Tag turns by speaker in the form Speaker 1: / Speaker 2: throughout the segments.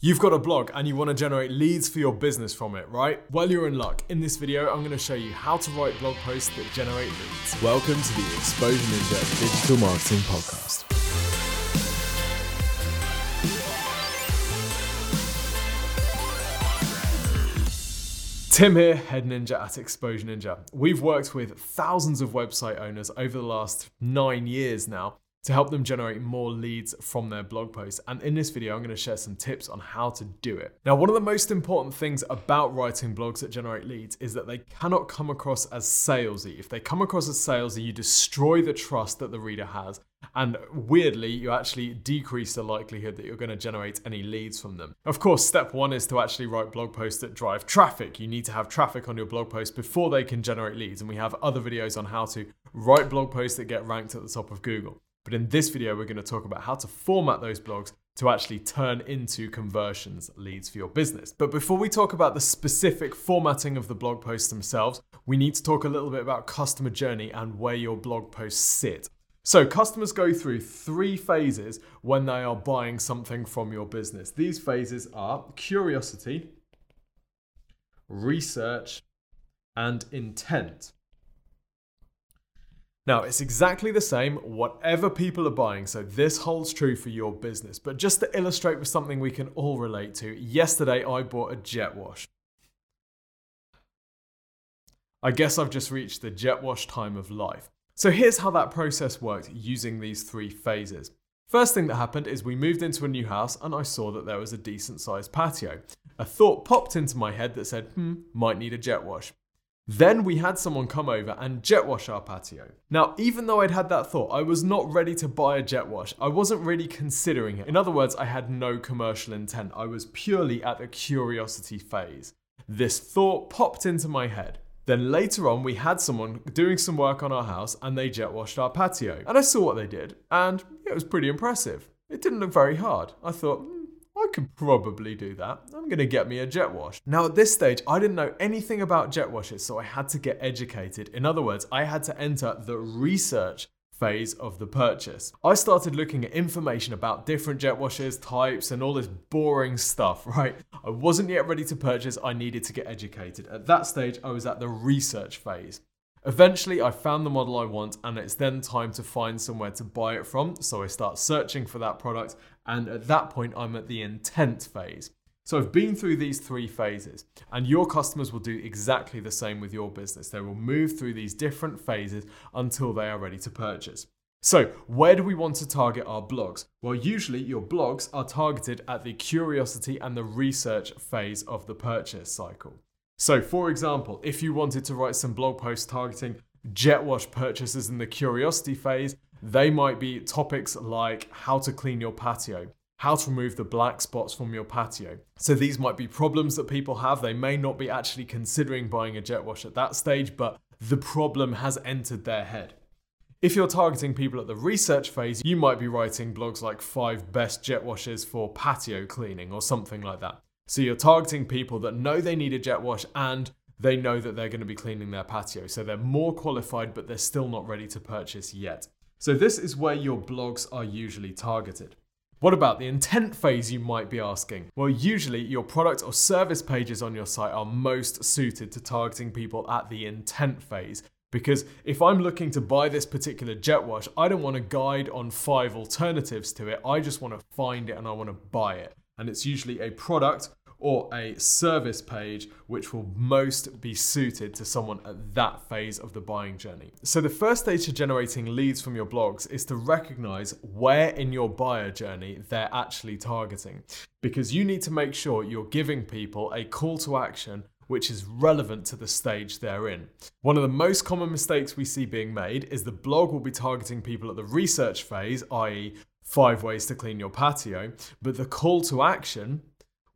Speaker 1: You've got a blog and you want to generate leads for your business from it, right? Well, you're in luck. In this video, I'm going to show you how to write blog posts that generate leads.
Speaker 2: Welcome to the Exposure Ninja Digital Marketing Podcast.
Speaker 1: Tim here, head ninja at Exposure Ninja. We've worked with thousands of website owners over the last nine years now to help them generate more leads from their blog posts. And in this video, I'm going to share some tips on how to do it. Now, one of the most important things about writing blogs that generate leads is that they cannot come across as salesy. If they come across as salesy, you destroy the trust that the reader has. And weirdly, you actually decrease the likelihood that you're going to generate any leads from them. Of course, step one is to actually write blog posts that drive traffic. You need to have traffic on your blog post before they can generate leads. And we have other videos on how to write blog posts that get ranked at the top of Google. But in this video, we're going to talk about how to format those blogs to actually turn into conversions leads for your business. But before we talk about the specific formatting of the blog posts themselves, we need to talk a little bit about customer journey and where your blog posts sit. So, customers go through three phases when they are buying something from your business. These phases are curiosity, research, and intent. Now, it's exactly the same whatever people are buying, so this holds true for your business. But just to illustrate with something we can all relate to, yesterday I bought a jet wash. I guess I've just reached the jet wash time of life. So here's how that process worked using these three phases. First thing that happened is we moved into a new house and I saw that there was a decent sized patio. A thought popped into my head that said, hmm, might need a jet wash. Then we had someone come over and jet wash our patio. Now, even though I'd had that thought, I was not ready to buy a jet wash. I wasn't really considering it. In other words, I had no commercial intent. I was purely at the curiosity phase. This thought popped into my head. Then later on, we had someone doing some work on our house and they jet washed our patio. And I saw what they did, and it was pretty impressive. It didn't look very hard. I thought, I could probably do that. I'm to get me a jet wash. Now, at this stage, I didn't know anything about jet washes, so I had to get educated. In other words, I had to enter the research phase of the purchase. I started looking at information about different jet washes, types, and all this boring stuff, right? I wasn't yet ready to purchase, I needed to get educated. At that stage, I was at the research phase. Eventually, I found the model I want, and it's then time to find somewhere to buy it from. So I start searching for that product, and at that point, I'm at the intent phase. So I've been through these three phases, and your customers will do exactly the same with your business. They will move through these different phases until they are ready to purchase. So, where do we want to target our blogs? Well, usually your blogs are targeted at the curiosity and the research phase of the purchase cycle. So, for example, if you wanted to write some blog posts targeting jet wash purchases in the curiosity phase, they might be topics like how to clean your patio, how to remove the black spots from your patio. So these might be problems that people have. They may not be actually considering buying a jet wash at that stage, but the problem has entered their head. If you're targeting people at the research phase, you might be writing blogs like five best jet washes for patio cleaning or something like that. So you're targeting people that know they need a jet wash and they know that they're going to be cleaning their patio. So they're more qualified, but they're still not ready to purchase yet. So this is where your blogs are usually targeted. What about the intent phase, you might be asking? Well, usually your product or service pages on your site are most suited to targeting people at the intent phase. Because if I'm looking to buy this particular jet wash, I don't want a guide on five alternatives to it. I just want to find it and I want to buy it. And it's usually a product or a service page which will most be suited to someone at that phase of the buying journey. So, the first stage to generating leads from your blogs is to recognize where in your buyer journey they're actually targeting, because you need to make sure you're giving people a call to action which is relevant to the stage they're in. One of the most common mistakes we see being made is the blog will be targeting people at the research phase, i.e., five ways to clean your patio, but the call to action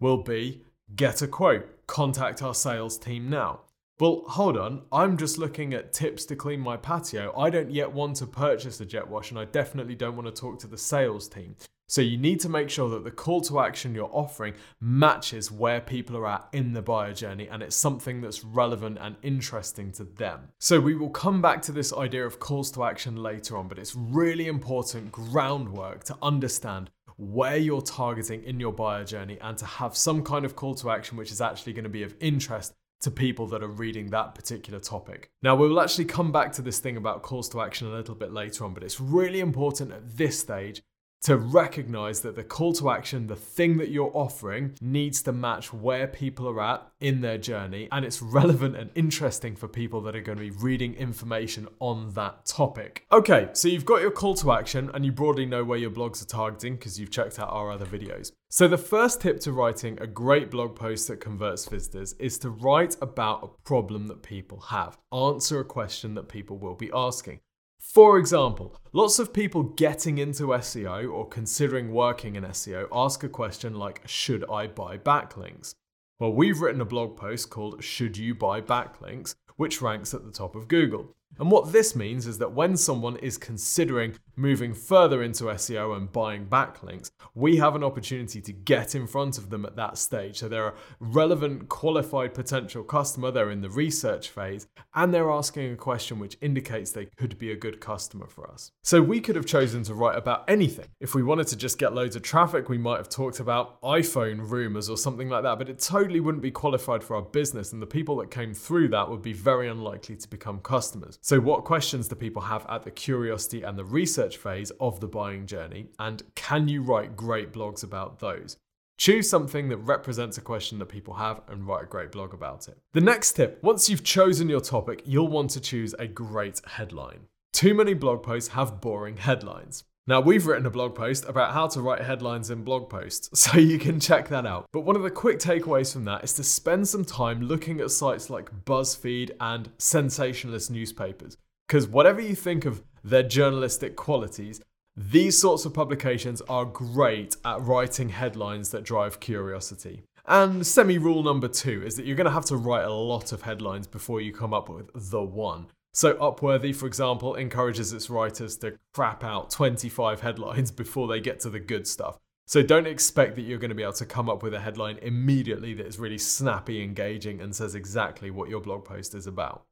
Speaker 1: will be get a quote, contact our sales team now. Well, hold on, I'm just looking at tips to clean my patio. I don't yet want to purchase a jet wash, and I definitely don't want to talk to the sales team. So, you need to make sure that the call to action you're offering matches where people are at in the buyer journey and it's something that's relevant and interesting to them. So, we will come back to this idea of calls to action later on, but it's really important groundwork to understand where you're targeting in your buyer journey and to have some kind of call to action which is actually going to be of interest to people that are reading that particular topic. Now, we will actually come back to this thing about calls to action a little bit later on, but it's really important at this stage to recognize that the call to action, the thing that you're offering, needs to match where people are at in their journey. And it's relevant and interesting for people that are going to be reading information on that topic. Okay, so you've got your call to action and you broadly know where your blogs are targeting because you've checked out our other videos. So, the first tip to writing a great blog post that converts visitors is to write about a problem that people have. Answer a question that people will be asking. For example, lots of people getting into SEO or considering working in SEO ask a question like, Should I buy backlinks? Well, we've written a blog post called Should You Buy Backlinks, which ranks at the top of Google. And what this means is that when someone is considering moving further into SEO and buying backlinks, we have an opportunity to get in front of them at that stage. So they're a relevant, qualified potential customer, they're in the research phase, and they're asking a question which indicates they could be a good customer for us. So we could have chosen to write about anything. If we wanted to just get loads of traffic, we might have talked about iPhone rumors or something like that, but it totally wouldn't be qualified for our business, and the people that came through that would be very unlikely to become customers. So, what questions do people have at the curiosity and the research phase of the buying journey? And can you write great blogs about those? Choose something that represents a question that people have and write a great blog about it. The next tip once you've chosen your topic, you'll want to choose a great headline. Too many blog posts have boring headlines. Now, we've written a blog post about how to write headlines in blog posts, so you can check that out. But one of the quick takeaways from that is to spend some time looking at sites like BuzzFeed and sensationalist newspapers. Because whatever you think of their journalistic qualities, these sorts of publications are great at writing headlines that drive curiosity. And semi rule number two is that you're going to have to write a lot of headlines before you come up with the one. So, Upworthy, for example, encourages its writers to crap out 25 headlines before they get to the good stuff. So, don't expect that you're going to be able to come up with a headline immediately that is really snappy, engaging, and says exactly what your blog post is about.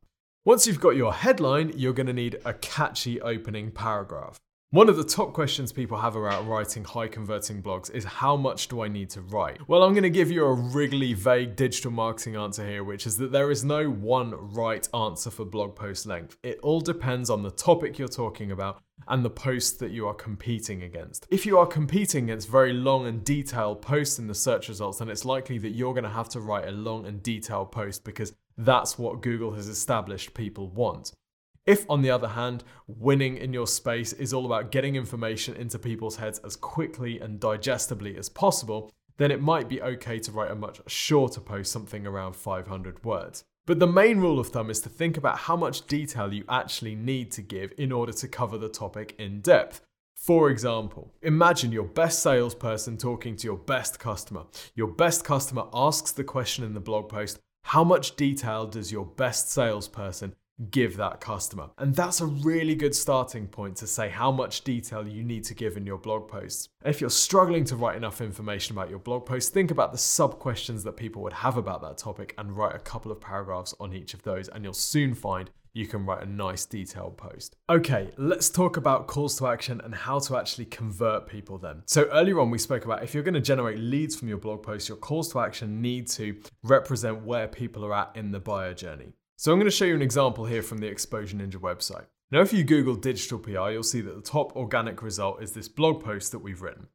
Speaker 1: Once you've got your headline, you're going to need a catchy opening paragraph. One of the top questions people have about writing high converting blogs is how much do I need to write? Well, I'm going to give you a wriggly, vague digital marketing answer here, which is that there is no one right answer for blog post length. It all depends on the topic you're talking about and the post that you are competing against. If you are competing against very long and detailed posts in the search results, then it's likely that you're going to have to write a long and detailed post because that's what Google has established people want. If, on the other hand, winning in your space is all about getting information into people's heads as quickly and digestibly as possible, then it might be okay to write a much shorter post, something around 500 words. But the main rule of thumb is to think about how much detail you actually need to give in order to cover the topic in depth. For example, imagine your best salesperson talking to your best customer. Your best customer asks the question in the blog post How much detail does your best salesperson give that customer. And that's a really good starting point to say how much detail you need to give in your blog posts. If you're struggling to write enough information about your blog post, think about the sub questions that people would have about that topic and write a couple of paragraphs on each of those, and you'll soon find you can write a nice detailed post. Okay, let's talk about calls to action and how to actually convert people then. So earlier on we spoke about if you're going to generate leads from your blog post, your calls to action need to represent where people are at in the buyer journey. So I'm going to show you an example here from the Exposure Ninja website. Now, if you Google digital PR, you'll see that the top organic result is this blog post that we've written.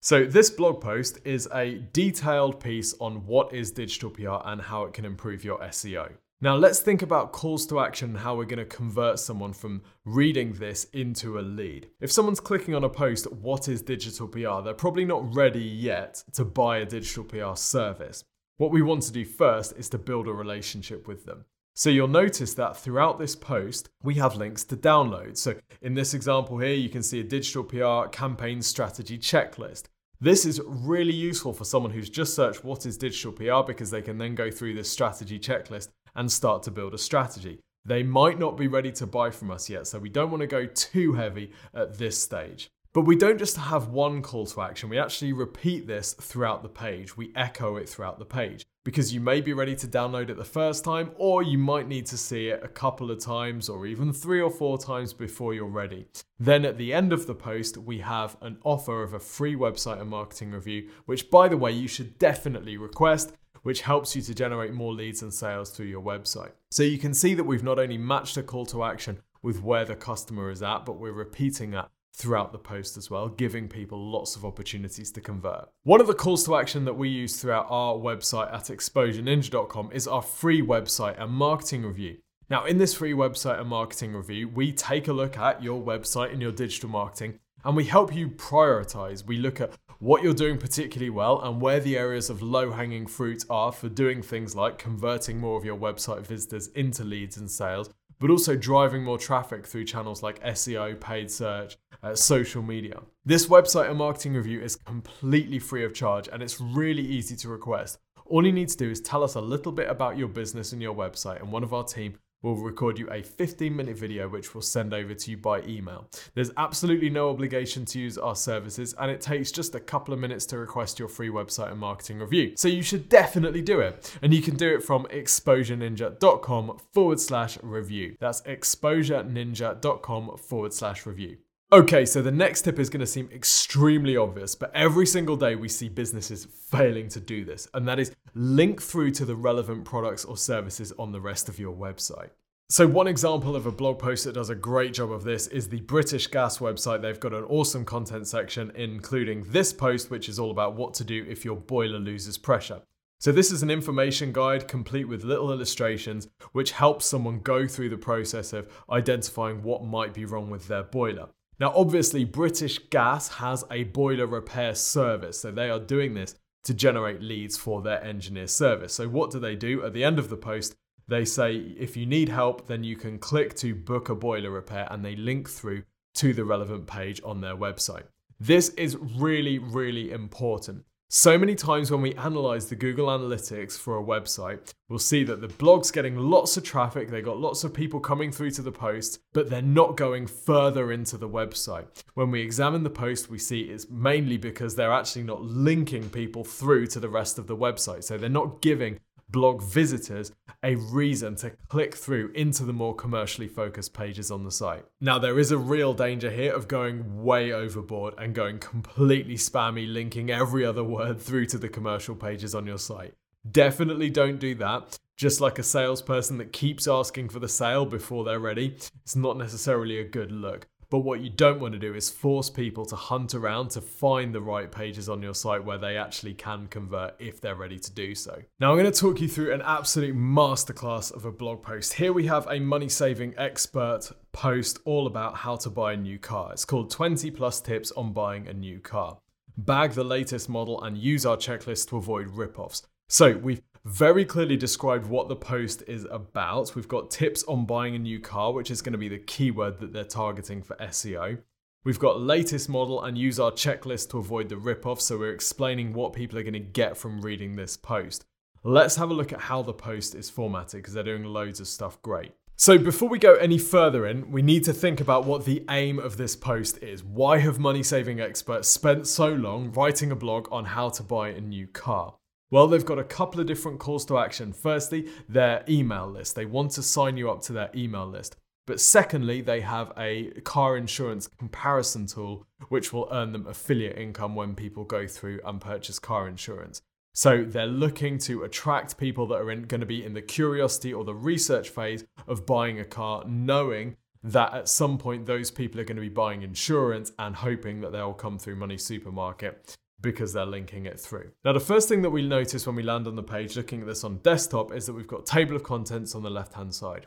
Speaker 1: So, this blog post is a detailed piece on what is digital PR and how it can improve your SEO. Now, let's think about calls to action and how we're going to convert someone from reading this into a lead. If someone's clicking on a post, what is digital PR? They're probably not ready yet to buy a digital PR service. What we want to do first is to build a relationship with them. So you'll notice that throughout this post, we have links to download. So in this example here, you can see a digital PR campaign strategy checklist. This is really useful for someone who's just searched what is digital PR because they can then go through this strategy checklist and start to build a strategy. They might not be ready to buy from us yet, so we don't want to go too heavy at this stage. But we don't just have one call to action, we actually repeat this throughout the page, we echo it throughout the page because you may be ready to download it the first time, or you might need to see it a couple of times or even three or four times before you're ready. Then at the end of the post, we have an offer of a free website and marketing review, which, by the way, you should definitely request which helps you to generate more leads and sales through your website. So you can see that we've not only matched a call to action with where the customer is at, but we're repeating that throughout the post as well, giving people lots of opportunities to convert. One of the calls to action that we use throughout our website at exposureninja.com is our free website and marketing review. Now, in this free website and marketing review, we take a look at your website and your digital marketing and we help you prioritize. We look at what you're doing particularly well and where the areas of low hanging fruit are for doing things like converting more of your website visitors into leads and sales, but also driving more traffic through channels like SEO, paid search, uh, social media. This website and marketing review is completely free of charge and it's really easy to request. All you need to do is tell us a little bit about your business and your website, and one of our team will record you a 15 minute video which we'll send over to you by email. There's absolutely no obligation to use our services and it takes just a couple of minutes to request your free website and marketing review. So you should definitely do it. And you can do it from exposureninja.com forward slash review. That's exposureninja.com forward slash review. Okay, so the next tip is going to seem extremely obvious, but every single day we see businesses failing to do this, and that is link through to the relevant products or services on the rest of your website. So, one example of a blog post that does a great job of this is the British Gas website. They've got an awesome content section, including this post, which is all about what to do if your boiler loses pressure. So, this is an information guide complete with little illustrations, which helps someone go through the process of identifying what might be wrong with their boiler. Now, obviously, British Gas has a boiler repair service, so they are doing this to generate leads for their engineer service. So, what do they do? At the end of the post, they say if you need help, then you can click to book a boiler repair and they link through to the relevant page on their website. This is really, really important. So many times when we analyze the Google Analytics for a website, we'll see that the blog's getting lots of traffic, they got lots of people coming through to the post, but they're not going further into the website. When we examine the post, we see it's mainly because they're actually not linking people through to the rest of the website. So they're not giving blog visitors a reason to click through into the more commercially focused pages on the site. Now, there is a real danger here of going way overboard and going completely spammy, linking every other word through to the commercial pages on your site. Definitely don't do that. Just like a salesperson that keeps asking for the sale before they're ready, it's not necessarily a good look. But what you don't want to do is force people to hunt around to find the right pages on your site where they actually can convert if they're ready to do so. Now, I'm going to talk you through an absolute masterclass of a blog post. Here we have a money saving expert post all about how to buy a new car. It's called 20 plus tips on buying a new car. Bag the latest model and use our checklist to avoid rip-offs. So, we've very clearly described what the post is about. We've got tips on buying a new car, which is going to be the keyword that they're targeting for SEO. We've got latest model and use our checklist to avoid the ripoff, so we're explaining what people are going to get from reading this post. Let's have a look at how the post is formatted because they're doing loads of stuff great. So, before we go any further in, we need to think about what the aim of this post is. Why have money saving experts spent so long writing a blog on how to buy a new car? Well, they've got a couple of different calls to action. Firstly, their email list. They want to sign you up to their email list. But secondly, they have a car insurance comparison tool which will earn them affiliate income when people go through and purchase car insurance. So they're looking to attract people that are in, going to be in the curiosity or the research phase of buying a car, knowing that at some point those people are going to be buying insurance and hoping that they'll come through Money Supermarket because they're linking it through. Now, the first thing that we notice when we land on the page looking at this on desktop is that we've got table of contents on the left hand side.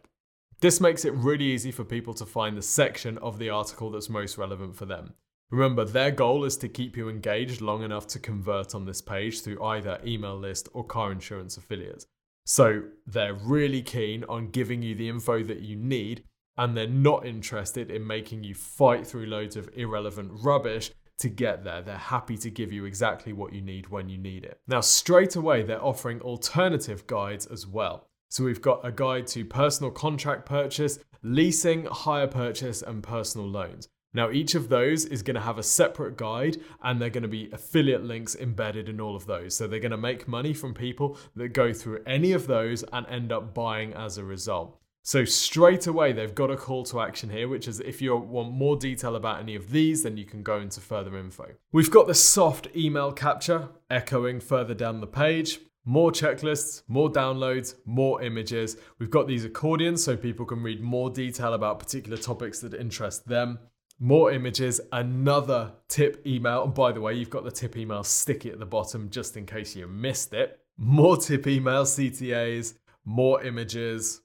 Speaker 1: This makes it really easy for people to find the section of the article that's most relevant for them. Remember, their goal is to keep you engaged long enough to convert on this page through either email list or car insurance affiliates. So they're really keen on giving you the info that you need, and they're not interested in making you fight through loads of irrelevant rubbish to get there. They're happy to give you exactly what you need when you need it. Now, straight away, they're offering alternative guides as well. So we've got a guide to personal contract purchase, leasing, hire purchase, and personal loans. Now, each of those is going to have a separate guide and they're going to be affiliate links embedded in all of those. So they're going to make money from people that go through any of those and end up buying as a result. So straight away, they've got a call to action here, which is if you want more detail about any of these, then you can go into further info. We've got the soft email capture echoing further down the page. More checklists, more downloads, more images. We've got these accordions so people can read more detail about particular topics that interest them. More images, another tip email. And by the way, you've got the tip email sticky at the bottom just in case you missed it. More tip email CTAs, more images,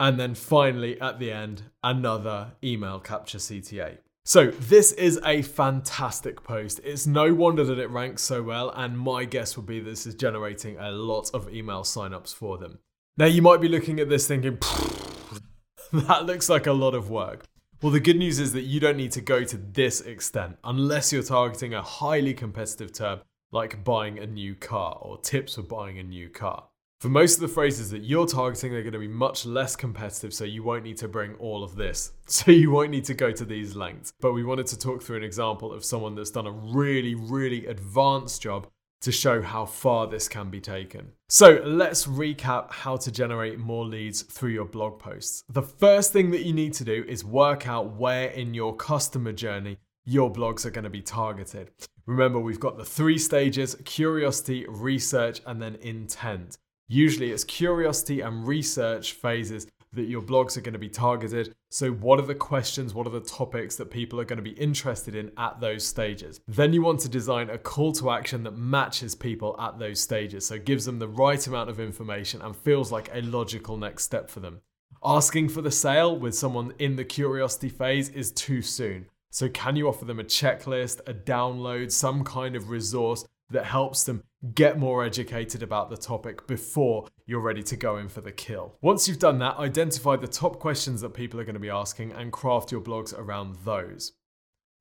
Speaker 1: and then finally, at the end, another email capture CTA. So, this is a fantastic post. It's no wonder that it ranks so well, and my guess would be this is generating a lot of email signups for them. Now, you might be looking at this thinking, that looks like a lot of work. Well, the good news is that you don't need to go to this extent unless you're targeting a highly competitive term like buying a new car or tips for buying a new car. For most of the phrases that you're targeting, they're going to be much less competitive, so you won't need to bring all of this. So you won't need to go to these lengths. But we wanted to talk through an example of someone that's done a really, really advanced job to show how far this can be taken. So let's recap how to generate more leads through your blog posts. The first thing that you need to do is work out where in your customer journey your blogs are going to be targeted. Remember, we've got the three stages curiosity, research, and then intent. Usually it's curiosity and research phases that your blogs are going to be targeted. So, what are the questions, what are the topics that people are going to be interested in at those stages? Then you want to design a call to action that matches people at those stages. So, gives them the right amount of information and feels like a logical next step for them. Asking for the sale with someone in the curiosity phase is too soon. So, can you offer them a checklist, a download, some kind of resource that helps them get more educated about the topic before you're ready to go in for the kill. Once you've done that, identify the top questions that people are going to be asking and craft your blogs around those.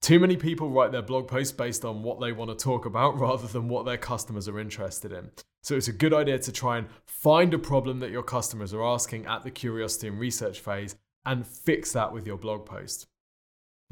Speaker 1: Too many people write their blog posts based on what they want to talk about rather than what their customers are interested in. So it's a good idea to try and find a problem that your customers are asking at the curiosity and research phase and fix that with your blog post.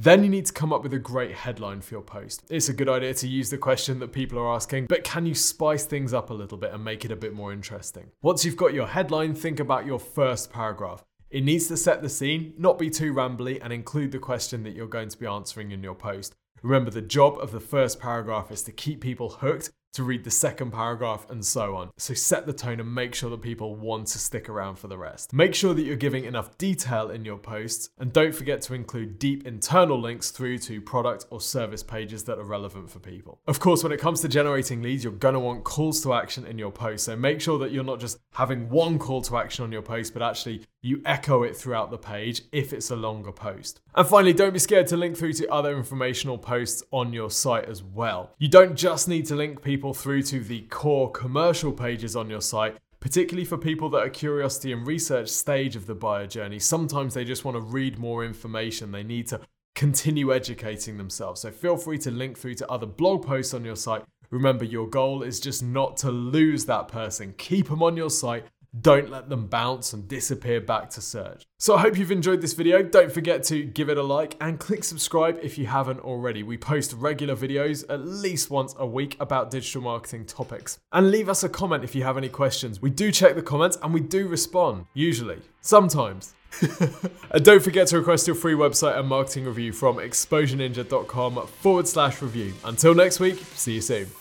Speaker 1: Then you need to come up with a great headline for your post. It's a good idea to use the question that people are asking, but can you spice things up a little bit and make it a bit more interesting? Once you've got your headline, think about your first paragraph. It needs to set the scene, not be too rambly, and include the question that you're going to be answering in your post. Remember, the job of the first paragraph is to keep people hooked to read the second paragraph and so on. So set the tone and make sure that people want to stick around for the rest. Make sure that you're giving enough detail in your posts and don't forget to include deep internal links through to product or service pages that are relevant for people. Of course, when it comes to generating leads, you're going to want calls to action in your post. So make sure that you're not just having one call to action on your post, but actually you echo it throughout the page if it's a longer post. And finally, don't be scared to link through to other informational posts on your site as well. You don't just need to link people through to the core commercial pages on your site, particularly for people that are curiosity and research stage of the buyer journey. Sometimes they just want to read more information. They need to continue educating themselves. So feel free to link through to other blog posts on your site. Remember, your goal is just not to lose that person. Keep them on your site don't let them bounce and disappear back to search. So I hope you've enjoyed this video. Don't forget to give it a like and click subscribe if you haven't already. We post regular videos at least once a week about digital marketing topics. And leave us a comment if you have any questions. We do check the comments and we do respond, usually, sometimes. and don't forget to request your free website and marketing review from exposureninja.com forward slash review. Until next week, see you soon.